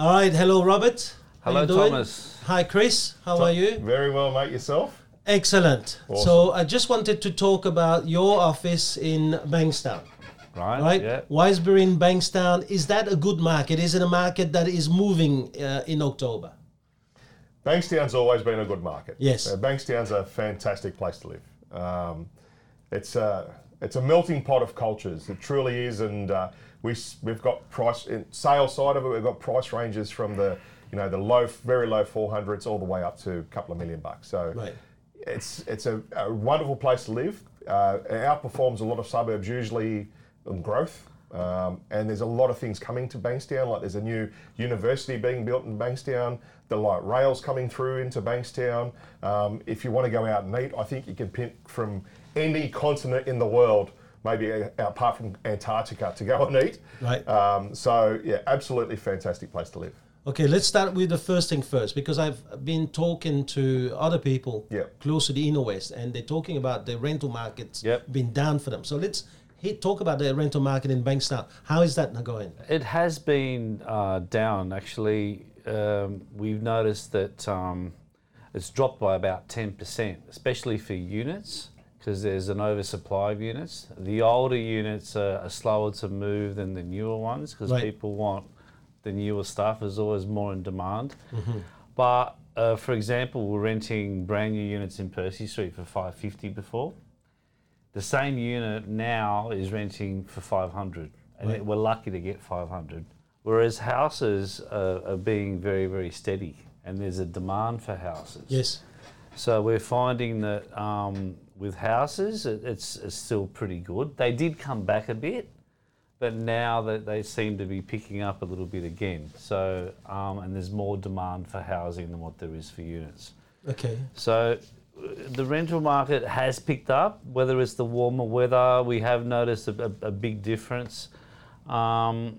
All right. Hello, Robert. How Hello, you doing? Thomas. Hi, Chris. How are you? Very well, mate. Yourself? Excellent. Awesome. So I just wanted to talk about your office in Bankstown, Right. right? Yeah. Wiseberry in Bankstown. Is that a good market? Is it a market that is moving uh, in October? Bankstown's always been a good market. Yes. Uh, Bankstown's a fantastic place to live. Um, it's a it's a melting pot of cultures. It truly is, and uh, we we've got price in sales side of it. We've got price ranges from the you know the low, very low four hundreds all the way up to a couple of million bucks. So Right. it's it's a, a wonderful place to live. Uh, it outperforms a lot of suburbs usually in growth. Um, and there's a lot of things coming to Bankstown. Like there's a new university being built in Bankstown. The light rails coming through into Bankstown. Um, if you want to go out and eat, I think you can pick from any continent in the world, maybe apart from Antarctica, to go and eat. Right. Um, so yeah, absolutely fantastic place to live. Okay, let's start with the first thing first because I've been talking to other people Yep. close to the inner west, and they're talking about the rental markets Yep. being down for them. So let's hit, talk about the rental market in Bankstown. How is that going? It has been uh, down actually. Um, we've noticed that um, it's dropped by about 10%, especially for units, because there's an oversupply of units. The older units are, are slower to move than the newer ones because Right. people want the newer stuff. There's always more in demand. But uh, for example, we're renting brand new units in Percy Street for 550 before. The same unit now is renting for 500, and Right. we're lucky to get 500. Whereas houses are, are being very, very steady, and there's a demand for houses. Yes. So we're finding that um, with houses, it, it's, it's still pretty good. They did come back a bit, but now that they seem to be picking up a little bit again. So um, and there's more demand for housing than what there is for units. Okay. So the rental market has picked up. Whether it's the warmer weather, we have noticed a, a, a big difference. Um,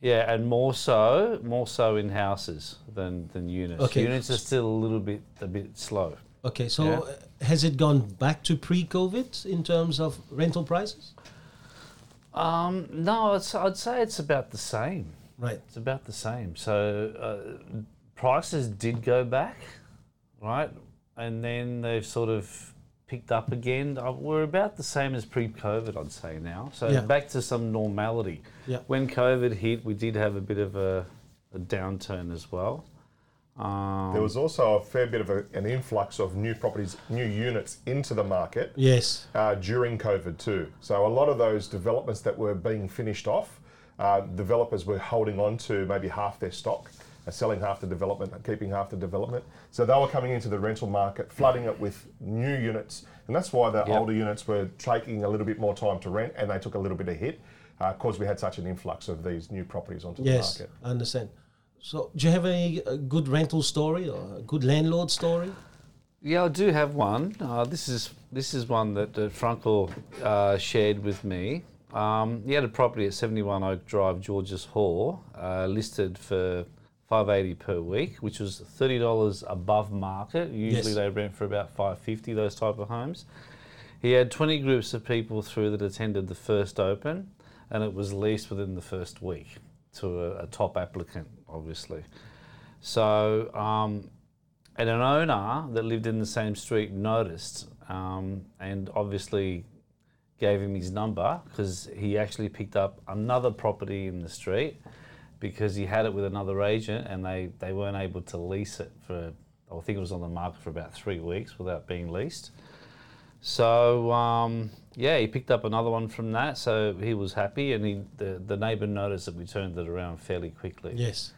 yeah, and more so, more so in houses than, than units. Okay. Units are still a little bit a bit slow. Okay. So Yeah. uh, has it gone back to pre-COVID in terms of rental prices? Um, no, I'd say it's about the same. Right. It's about the same. So uh, prices did go back, right? And then they've sort of picked up again. Uh, We're about the same as pre-COVID, I'd say now. So Yeah. back to some normality. Yeah. When COVID hit, we did have a bit of a, a downturn as well. Um, There was also a fair bit of a, an influx of new properties, new units into the market. Yes. uh, during COVID too. So a lot of those developments that were being finished off, uh, developers were holding on to maybe half their stock, uh, selling half the development and keeping half the development. So they were coming into the rental market, flooding it with new units, and that's why the Yep. older units were taking a little bit more time to rent, and they took a little bit of hit because we had such an influx of these new properties onto Yes. the market. Yes, I understand. So do you have any good rental story or a good landlord story? Yeah, I do have one. Uh, this is this is one that uh, Frankel uh, shared with me. Um, he had a property at 71 Oak Drive, Georges Hall, uh, listed for 580 per week, which was $30 above market. Usually Yes. they rent for about 550 those type of homes. He had 20 groups of people through that attended the first open, and it was leased within the first week to a, a top applicant, obviously. So, um, and an owner that lived in the same street noticed um, and obviously gave him his number because he actually picked up another property in the street because he had it with another agent and they, they weren't able to lease it for, I think it was on the market for about three weeks without being leased. So um, yeah, he picked up another one from that, so he was happy, and he the, the neighbour noticed that we turned it around fairly quickly. Yes.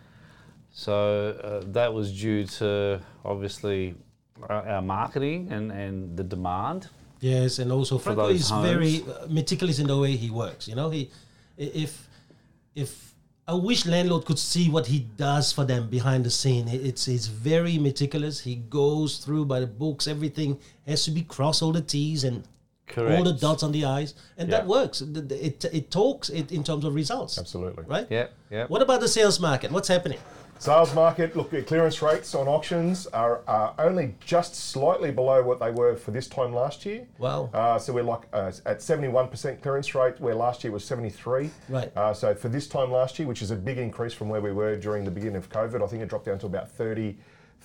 So uh, that was due to obviously our, our marketing and, and the demand. Yes, and also Franco those is very uh, meticulous in the way he works. You know, he if if I wish landlord could see what he does for them behind the scene. It's it's very meticulous. He goes through by the books. Everything has to be crossed all the T's and Correct. all the dots on the I's, and that works. It it, it talks it in terms of results. Absolutely. Right. Yeah, yeah. What about the sales market? What's happening? Sales market, look, clearance rates on auctions are, are only just slightly below what they were for this time last year. Wow. Uh, so we're like uh, at 71% clearance rate, where last year was 73. Right. Uh, so for this time last year, which is a big increase from where we were during the beginning of COVID, I think it dropped down to about 30,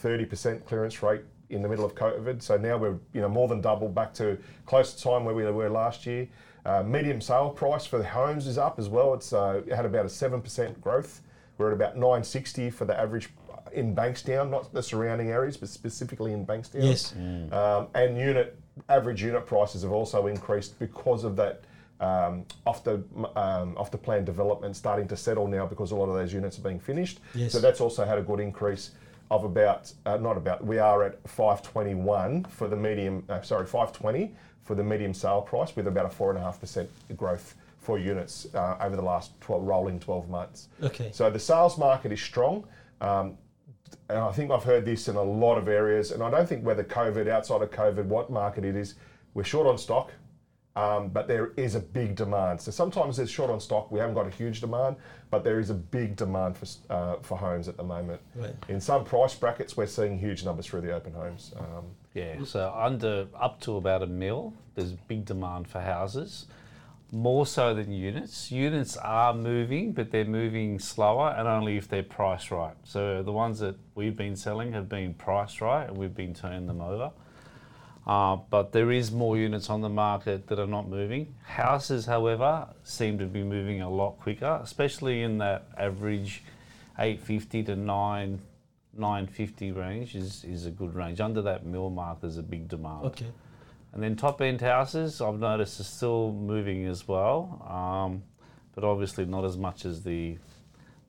30% clearance rate in the middle of COVID. So now we're you know more than double back to close to time where we were last year. Uh, medium sale price for the homes is up as well. It's uh, had about a seven percent growth. We're at about 960 for the average in Bankstown, not the surrounding areas, but specifically in Bankstown. Yes. Um, and unit average unit prices have also increased because of that um, off the um, off the plan development starting to settle now because a lot of those units are being finished. Yes. So that's also had a good increase of about uh, not about we are at 521 for the medium uh, sorry 520 for the medium sale price with about a four and a half percent growth for units uh, over the last 12 rolling 12 months. Okay. So the sales market is strong. Um, and I think I've heard this in a lot of areas, and I don't think whether COVID, outside of COVID, what market it is, we're short on stock, um, but there is a big demand. So sometimes there's short on stock, we haven't got a huge demand, but there is a big demand for, uh, for homes at the moment. Right. In some price brackets, we're seeing huge numbers through the open homes. Um, Yeah, so under up to about a mil, there's big demand for houses, more so than units. Units are moving, but they're moving slower and only if they're priced right. So the ones that we've been selling have been priced right, and we've been turning them over. Uh, but there is more units on the market that are not moving. Houses, however, seem to be moving a lot quicker, especially in that average 850 to 9 950 range is, is a good range. Under that mill mark, there's a big demand. Okay. And then top end houses, I've noticed, are still moving as well, um, but obviously not as much as the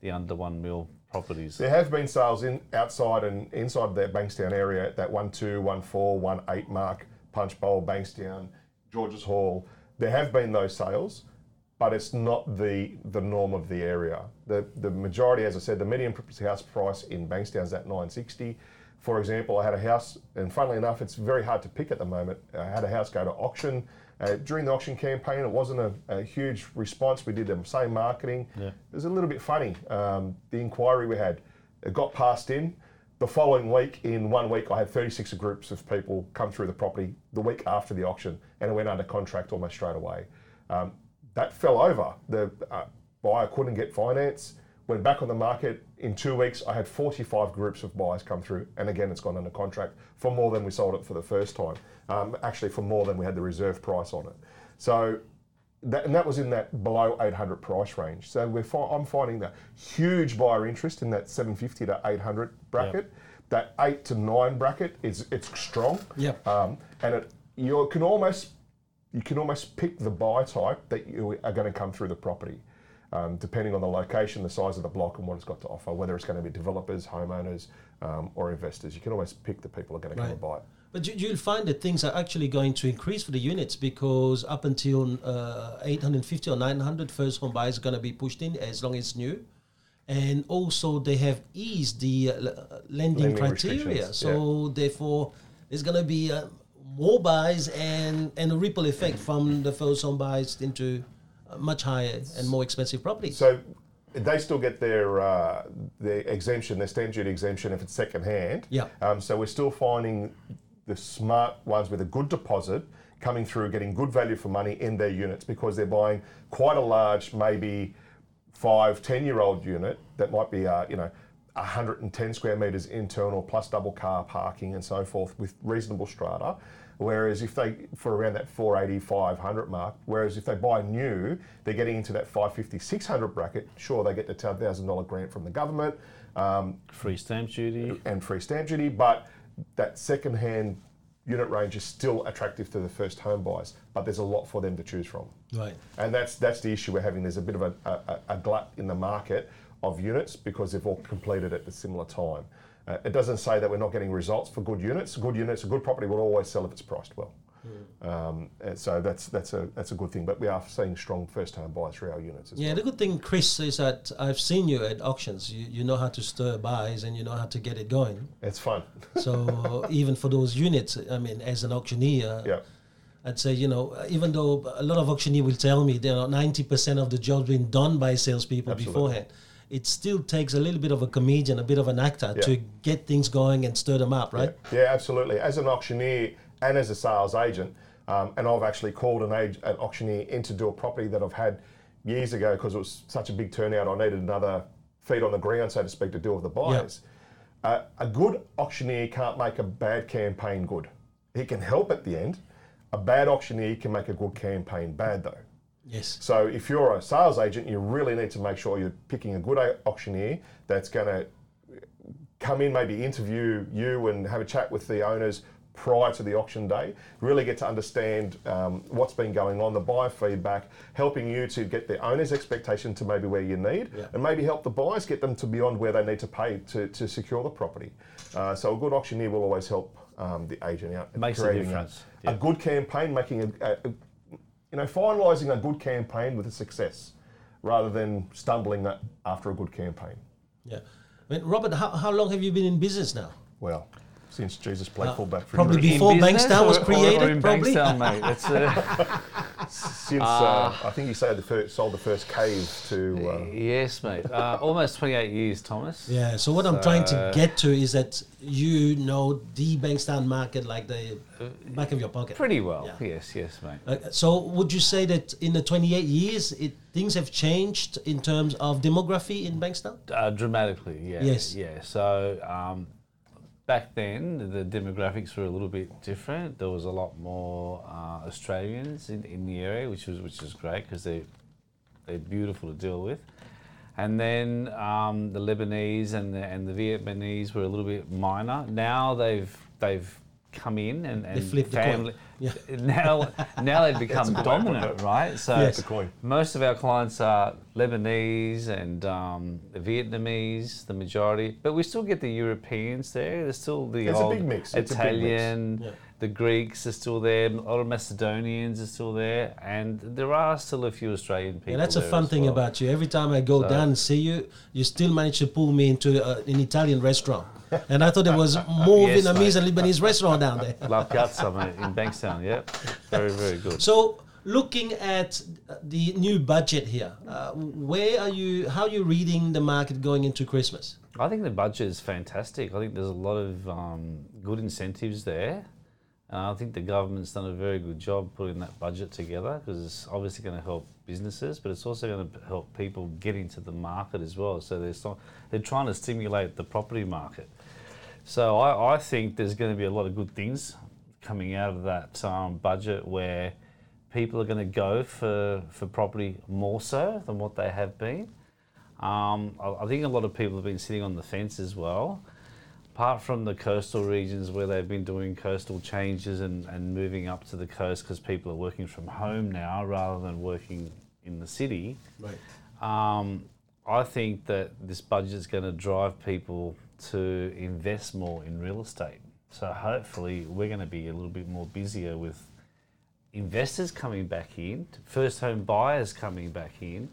the under one mil properties. There have been sales in outside and inside that Bankstown area at that 1 2, 1 4, 1 8 mark, Punchbowl, Bankstown, Georges Hall. There have been those sales, but it's not the the norm of the area. The the majority, as I said, the median property house price in Bankstown is at 960. For example, I had a house, and funnily enough, it's very hard to pick at the moment. I had a house go to auction. Uh, during the auction campaign, it wasn't a, a huge response. We did the same marketing. Yeah. It was a little bit funny. Um, the inquiry we had, it got passed in. The following week, in one week, I had 36 groups of people come through the property the week after the auction, and it went under contract almost straight away. Um, that fell over. The uh, buyer couldn't get finance. Went back on the market in two weeks. I had 45 groups of buyers come through, and again, it's gone under contract for more than we sold it for the first time. Um, actually, for more than we had the reserve price on it. So that, and that was in that below 800 price range. So we're fi- I'm finding that huge buyer interest in that 750 to 800 bracket. That eight to nine bracket is it's strong. Yep. Um, and it you can almost you can almost pick the buy type that you are going to come through the property, um, depending on the location, the size of the block, and what it's got to offer. Whether it's going to be developers, homeowners, um, or investors, you can always pick the people who are going to come and buy it. But you, you'll find that things are actually going to increase for the units because up until uh, 850 or 900, first home buyers are going to be pushed in as long as it's new. And also, they have eased the uh, uh, lending, Lending criteria. So, therefore, there's going to be uh, more buys and, and a ripple effect from the first home buyers into much higher and more expensive properties. So they still get their uh, their exemption, their stamp duty exemption if it's second hand. Yeah. Um, so we're still finding the smart ones with a good deposit coming through, getting good value for money in their units because they're buying quite a large, maybe five, ten year old unit that might be, uh, you know, 110 square metres internal plus double car parking and so forth with reasonable strata. Whereas if they, for around that 480, 500 mark, whereas if they buy new, they're getting into that 550, 600 bracket. Sure, they get the $10,000 grant from the government um, Free stamp duty. and free stamp duty, but that second hand unit range is still attractive to the first home buyers, but there's a lot for them to choose from. Right. And that's that's the issue we're having. There's a bit of a, a, a glut in the market of units because they've all completed at a similar time. Uh, it doesn't say that we're not getting results for good units. Good units, a good property will always sell if it's priced well. Um, so that's that's a that's a good thing. But we are seeing strong first home buyers through our units as Yeah, well. the good thing, Chris, is that I've seen you at auctions. You, you know how to stir buys and you know how to get it going. It's fun. So even for those units, I mean, as an auctioneer, yeah. I'd say you know even though a lot of auctioneer will tell me you know ninety percent of the job's been done by salespeople Absolutely. beforehand, it still takes a little bit of a comedian, a bit of an actor Yeah. to get things going and stir them up, right? Yeah, absolutely. As an auctioneer and as a sales agent, um, and I've actually called an, age, an auctioneer in to do a property that I've had years ago because it was such a big turnout. I needed another feet on the ground, so to speak, to deal with the buyers. Uh, a good auctioneer can't make a bad campaign good. He can help at the end. A bad auctioneer can make a good campaign bad, though. Yes. So if you're a sales agent, you really need to make sure you're picking a good auctioneer that's going to come in, maybe interview you and have a chat with the owners prior to the auction day. Really get to understand um, what's been going on, the buyer feedback, helping you to get the owner's expectation to maybe where you need, Yeah. and maybe help the buyers get them to beyond where they need to pay to, to secure the property. Uh, so a good auctioneer will always help um, the agent out. Makes a difference. A, Yeah. good campaign, making a, a, a you know, finalising a good campaign with a success rather than stumbling that after a good campaign. Yeah. I mean, Robert, how, how long have you been in business now? Well, since Jesus played fullback for probably Before In business Bankstown was or- or- created, or in probably? Bankstown, mate. It's, uh, Since uh, I think you said the first, sold the first cave to. Uh, yes, mate. Uh, almost 28 years, Thomas. Yeah. So what I'm trying to get to is that you know the Bankstown market like the back of your pocket. Pretty well. Yeah. Yes, yes, mate. Uh, so would you say that in the 28 years, it things have changed in terms of demography in Bankstown? Uh, dramatically, yeah. Yes. Yeah. So um, back then, the demographics were a little bit different. There was a lot more uh, Australians in, in the area, which was which is great because they they're beautiful to deal with. And then um, the Lebanese and the, and the Vietnamese were a little bit minor. Now they've they've come in and, and flipped the coin. family. Yeah. Now now they've become dominant, right? So Yes. most of our clients are Lebanese and um, Vietnamese, the majority, but we still get the Europeans there. There's still the It's a old big mix. It's a big mix. Italian, Yeah. the Greeks are still there. A lot of Macedonians are still there, and there are still a few Australian people. Yeah, that's a fun thing well. about you. Every time I go So- down and see you, you still manage to pull me into uh, an Italian restaurant. And I thought there was more Yes, Vietnamese mate. and Lebanese restaurant down there. La Piazza mate, in Bankstown. Yeah, very very good. So, looking at the new budget here, uh, where are you? How are you reading the market going into Christmas? I think the budget is fantastic. I think there's a lot of um, good incentives there. Uh, I think the government's done a very good job putting that budget together because it's obviously going to help businesses, but it's also going to help people get into the market as well. So they're, so- they're trying to stimulate the property market. So I, I think there's going to be a lot of good things coming out of that um, budget where people are going to go for, for property more so than what they have been. Um, I, I think a lot of people have been sitting on the fence as well. Apart from the coastal regions where they've been doing coastal changes and, and moving up to the coast because people are working from home now rather than working in the city, Right. um, I think that this budget is going to drive people to invest more in real estate. So hopefully we're going to be a little bit more busier with investors coming back in, first home buyers coming back in.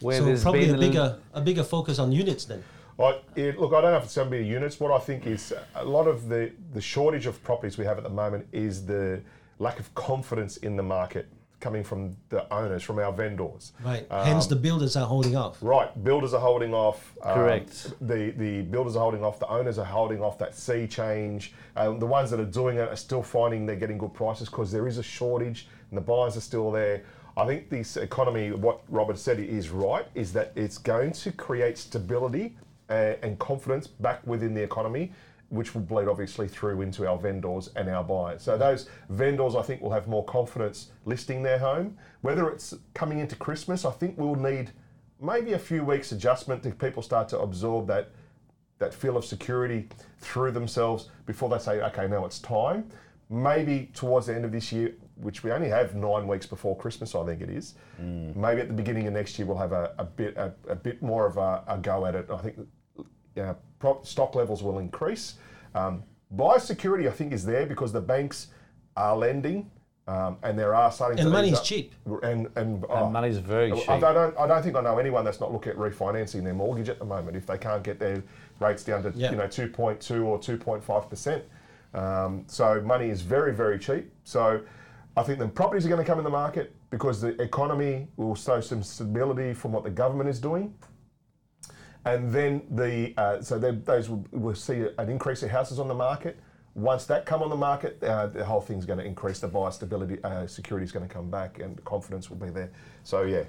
Where so there's probably been a bigger a bigger focus on units then. I, it, look, I don't know if it's going to be units. What I think is a lot of the, the shortage of properties we have at the moment is the lack of confidence in the market coming from the owners, from our vendors. Right. Hence, the builders are holding off. Right, builders are holding off. um, Correct. The the builders are holding off. The owners are holding off that sea change. Um, the ones that are doing it are still finding they're getting good prices because there is a shortage and the buyers are still there. I think this economy, what Robert said, is right. Is that it's going to create stability and, and confidence back within the economy, which will bleed obviously through into our vendors and our buyers. So those vendors, I think, will have more confidence listing their home. Whether it's coming into Christmas, I think we'll need maybe a few weeks adjustment to people start to absorb that that feel of security through themselves before they say, okay, now it's time. Maybe towards the end of this year, which we only have nine weeks before Christmas, I think it is. Mm. Maybe at the beginning of next year, we'll have a, a bit a, a bit more of a, a go at it. I think you know, prop, stock levels will increase. Um, buyer security, I think, is there because the banks are lending um, and there are starting And to money's ease up- cheap. And and, oh, And money's very cheap. I don't, I don't think I know anyone that's not looking at refinancing their mortgage at the moment if they can't get their rates down to Yeah. you know 2.2 or 2.5 percent. Um, so money is very very cheap. So I think the properties are going to come in the market because the economy will show some stability from what the government is doing. And then the uh, so they, those will, will see an increase in houses on the market. Once that come on the market, uh, the whole thing's going to increase. The buyer stability, uh, security is going to come back, and confidence will be there. So yeah,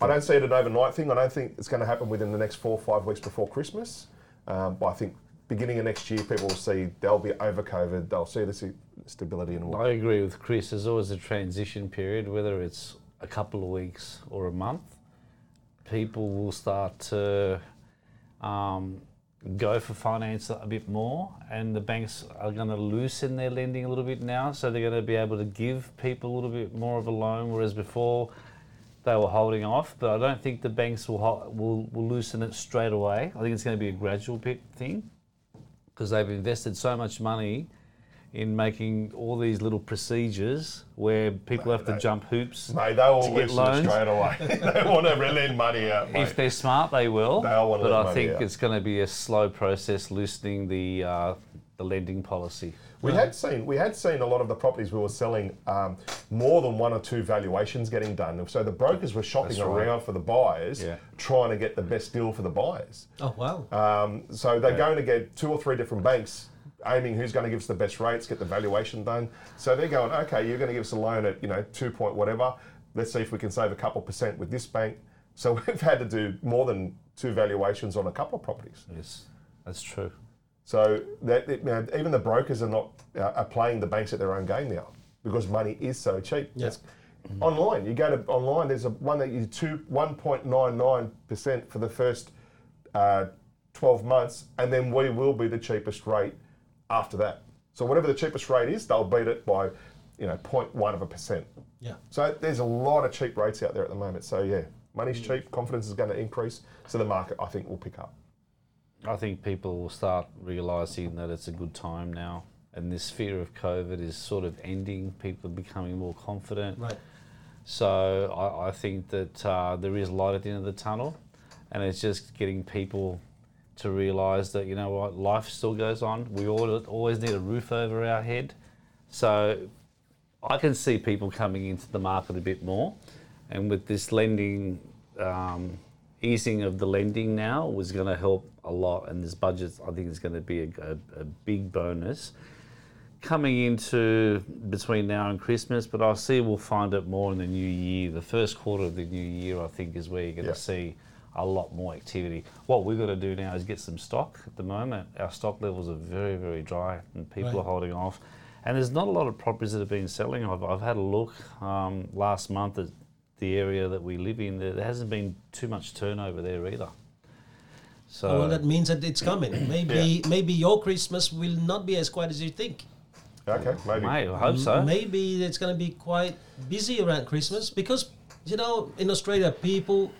I don't see it an overnight thing. I don't think it's going to happen within the next four or five weeks before Christmas. Um, but I think beginning of next year, people will see they'll be over COVID. They'll see the stability and all. I agree with Chris. There's always a transition period, whether it's a couple of weeks or a month. People will start to um, go for finance a bit more, and the banks are going to loosen their lending a little bit now, so they're going to be able to give people a little bit more of a loan, whereas before they were holding off. But I don't think the banks will will, will loosen it straight away. I think it's going to be a gradual thing because they've invested so much money in making all these little procedures where people have to they- jump hoops. Mate, they will to get loans. straight away. they want to lend money out, mate. If they're smart, they will. They'll wanna but lend I money think out. it's going to be a slow process loosening the uh, the lending policy. We had seen we had seen a lot of the properties we were selling um, more than one or two valuations getting done. So the brokers were shopping That's right. around for the buyers, Yeah. trying to get the best deal for the buyers. Oh wow. Um, so they're going to get two or three different banks aiming who's going to give us the best rates, get the valuation done. So they're going, okay, you're going to give us a loan at you know two point whatever. Let's see if we can save a couple percent with this bank. So we've had to do more than two valuations on a couple of properties. Yes, that's true. So that it, you know, even the brokers are not uh, are playing the banks at their own game now because money is so cheap. Yeah. It's online. You go to online. There's a one that you two one point nine nine percent for the first uh, twelve months, and then we will be the cheapest rate after that. So whatever the cheapest rate is, they'll beat it by you know 0.1 of a percent. Yeah. So there's a lot of cheap rates out there at the moment. So yeah, money's cheap. Confidence is going to increase. So the market, I think, will pick up. I think people will start realising that it's a good time now, and this fear of COVID is sort of ending. People are becoming more confident. Right. So I, I think that uh, there is light at the end of the tunnel, and it's just getting people to realise that you know what life still goes on. We all always need a roof over our head. So I can see people coming into the market a bit more, and with this lending um, easing of the lending now was going to help a lot. And this budget, I think, is going to be a, a, a big bonus coming into between now and Christmas, but I see we'll find it more in the new year. The first quarter of the new year, I think, is where you're going Yeah. to see a lot more activity. What we've got to do now is get some stock. At the moment, our stock levels are very, very dry, and people Right. are holding off. And there's not a lot of properties that have been selling. I've, I've had a look um, last month at the area that we live in. There, there hasn't been too much turnover there either. So Oh, well, that means that it's coming. Maybe maybe your Christmas will not be as quiet as you think. Okay, maybe. mate, I hope so. Maybe it's going to be quite busy around Christmas because you know in Australia people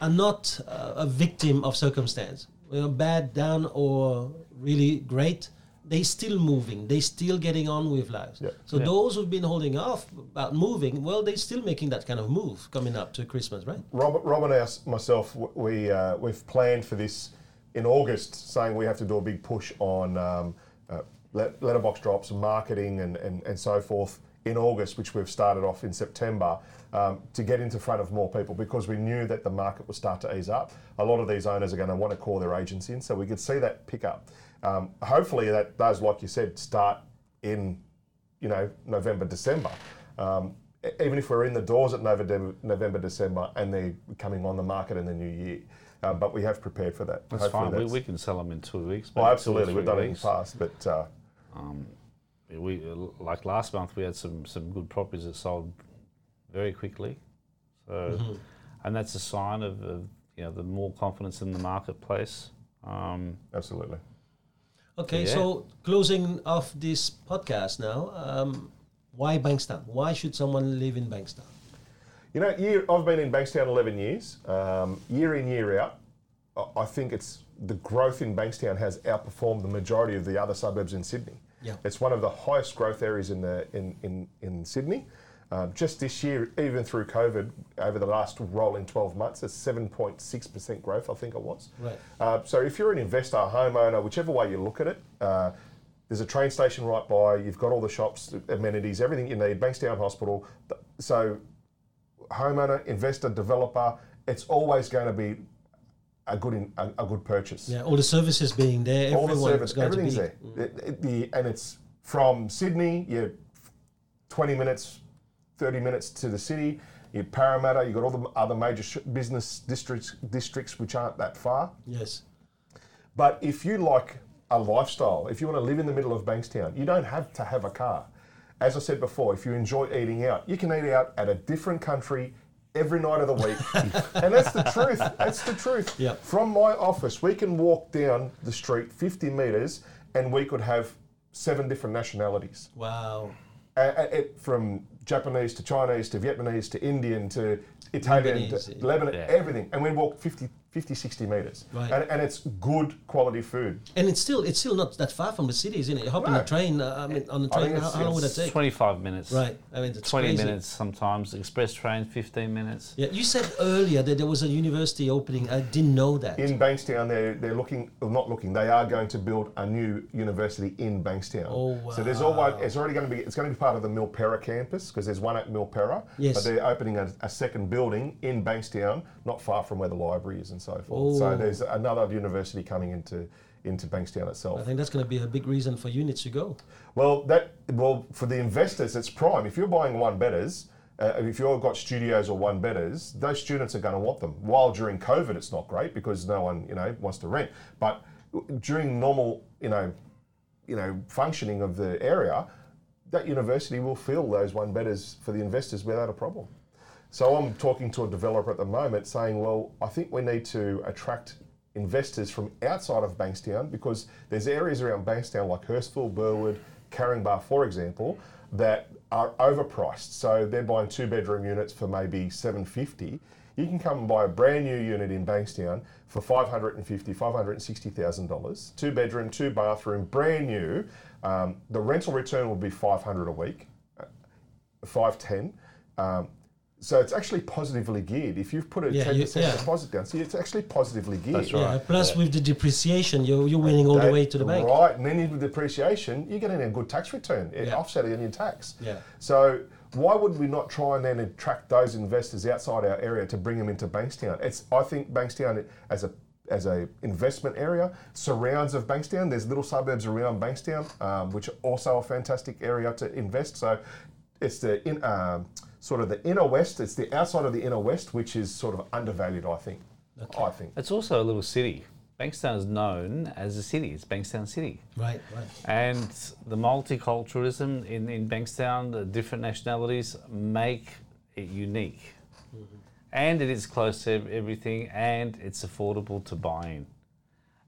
are not uh, a victim of circumstance. You know, bad, down, or really great. they're still moving. They're still getting on with lives. Yeah. So Yeah. those who've been holding off about moving, well, they're still making that kind of move coming up to Christmas, right? Rob, Rob and I, myself, we uh, we've planned for this in August, saying we have to do a big push on um, uh, let, letterbox drops, marketing, and, and, and so forth in August, which we've started off in September, um, to get into front of more people because we knew that the market would start to ease up. A lot of these owners are going to want to call their agents in, so we could see that pick up. Um, hopefully, that does, like you said, start in you know, November, December. Um, even if we're in the doors at November, November, December, and they're coming on the market in the new year, um, but we have prepared for that. That's Hopefully fine. We, that's- we can sell them in two weeks. well, maybe two or absolutely, we've done it in the past, but uh, We like last month we had some some good properties that sold very quickly. So, Mm-hmm. and that's a sign of, of you know the more confidence in the marketplace. Um, absolutely. Okay, Yeah. so closing off this podcast now, um, why Bankstown? Why should someone live in Bankstown? You know, year, I've been in Bankstown 11 years. Um, year in, year out, I- I think it's the growth in Bankstown has outperformed the majority of the other suburbs in Sydney. Yeah. It's one of the highest growth areas in the in in, in Sydney. Um, just this year, even through COVID, over the last rolling 12 months, it's 7.6% growth, I think it was. Right. Uh, so if you're an investor, a homeowner, whichever way you look at it, uh, there's a train station right by. You've got all the shops, amenities, everything you need. Bankstown Hospital. So homeowner, investor, developer, it's always going to be a good in, a, a good purchase. Yeah, all the services being there, All the everyone's service, everything's to be. there. It- it- the, and it's from Sydney, you're 20 minutes, 30 minutes to the city. You're Parramatta, you've got all the other major sh- business districts, districts which aren't that far. Yes. But if you like a lifestyle, if you want to live in the middle of Bankstown, you don't have to have a car. As I said before, if you enjoy eating out, you can eat out at a different country every night of the week. and that's the truth. That's the truth. Yep. From my office, we can walk down the street 50 metres and we could have seven different nationalities. Wow. Uh, it, from Japanese to Chinese to Vietnamese to Indian to Italian Lebanese, to Lebanon, yeah. everything. And we walked 50, 50 60 metres. Right. And, and it's good quality food. And it's still it's still not that far from the city, isn't it? You hop on No. a train. Uh, I mean, on the I train, how, how long would that it's take? 25 minutes. Right. I mean, it's 20 crazy. minutes sometimes. Express train, 15 minutes. Yeah, you said earlier that there was a university opening. I didn't know that. In Bankstown, they're, they're looking, well, not looking, they are going to build a new university in Bankstown. Oh, wow. So there's always, it's already going to be, it's going to be part of the Milperra campus because there's one at Milperra. Yes. But they're opening a, a second building in Bankstown, not far from where the library is and so forth. Oh. So there's another university coming into, into Bankstown itself. I think that's going to be a big reason for units to go. Well, that well for the investors, it's prime. If you're buying one betters, uh, if you've got studios or one betters, those students are going to want them. While during COVID, it's not great because no one you know wants to rent. But during normal you know you know functioning of the area, that university will fill those one betters for the investors without a problem. So I'm talking to a developer at the moment saying, well, I think we need to attract investors from outside of Bankstown because there's areas around Bankstown like Hurstville, Burwood, Caringbah, for example, that are overpriced. So they're buying two bedroom units for maybe 750. You can come and buy a brand new unit in Bankstown for 550, 560,000 dollars. Two bedroom, two bathroom, brand new. Um, the rental return will be 500 a week, uh, 510. Um, so it's actually positively geared. If you've put a Yeah, 10% you- yeah. deposit down, see, it's actually positively geared. That's right. Yeah. Plus, with the depreciation, you're, you're winning all the way to the bank. Right, and then with the depreciation, you're getting a good tax return, it Yeah. offsetting in your tax. Yeah. So why would we not try and then attract those investors outside our area to bring them into Bankstown? It's I think Bankstown as a as a investment area surrounds of Bankstown. There's little suburbs around Bankstown, um, which are also a fantastic area to invest. So it's the in, um, sort of the inner west. It's the outside of the inner west, which is sort of undervalued. I think. I think. It's also a little city. Bankstown is known as a city. It's Bankstown City. Right, right. And the multiculturalism in, in Bankstown, the different nationalities make it unique. Mm-hmm. And it is close to everything and it's affordable to buy in.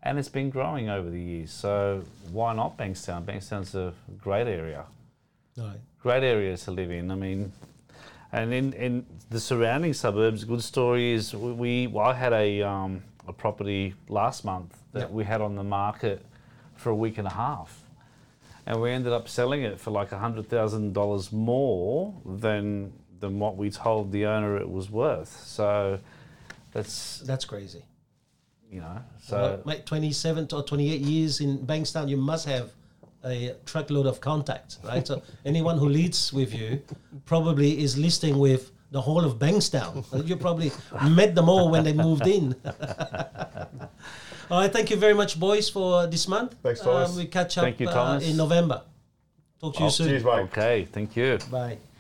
And it's been growing over the years. So why not Bankstown? Bankstown's a great area. Right. Great area to live in. I mean, and in, in the surrounding suburbs, good story is we, we I had a, um, a property last month that Yep. we had on the market for a week and a half. And we ended up selling it for like $100,000 more than, than what we told the owner it was worth. So that's, That's crazy. you know, so. Well, mate, 27 or 28 years in Bankstown, you must have a truckload of contacts, right? so anyone who leads with you probably is listing with the whole of Bankstown. you probably met them all when they moved in. all right, thank you very much, boys, for this month. Thanks, Thomas. Um, we catch up Thank you, uh, in November. Talk to you soon. Cheers, mate. Okay, thank you. Bye.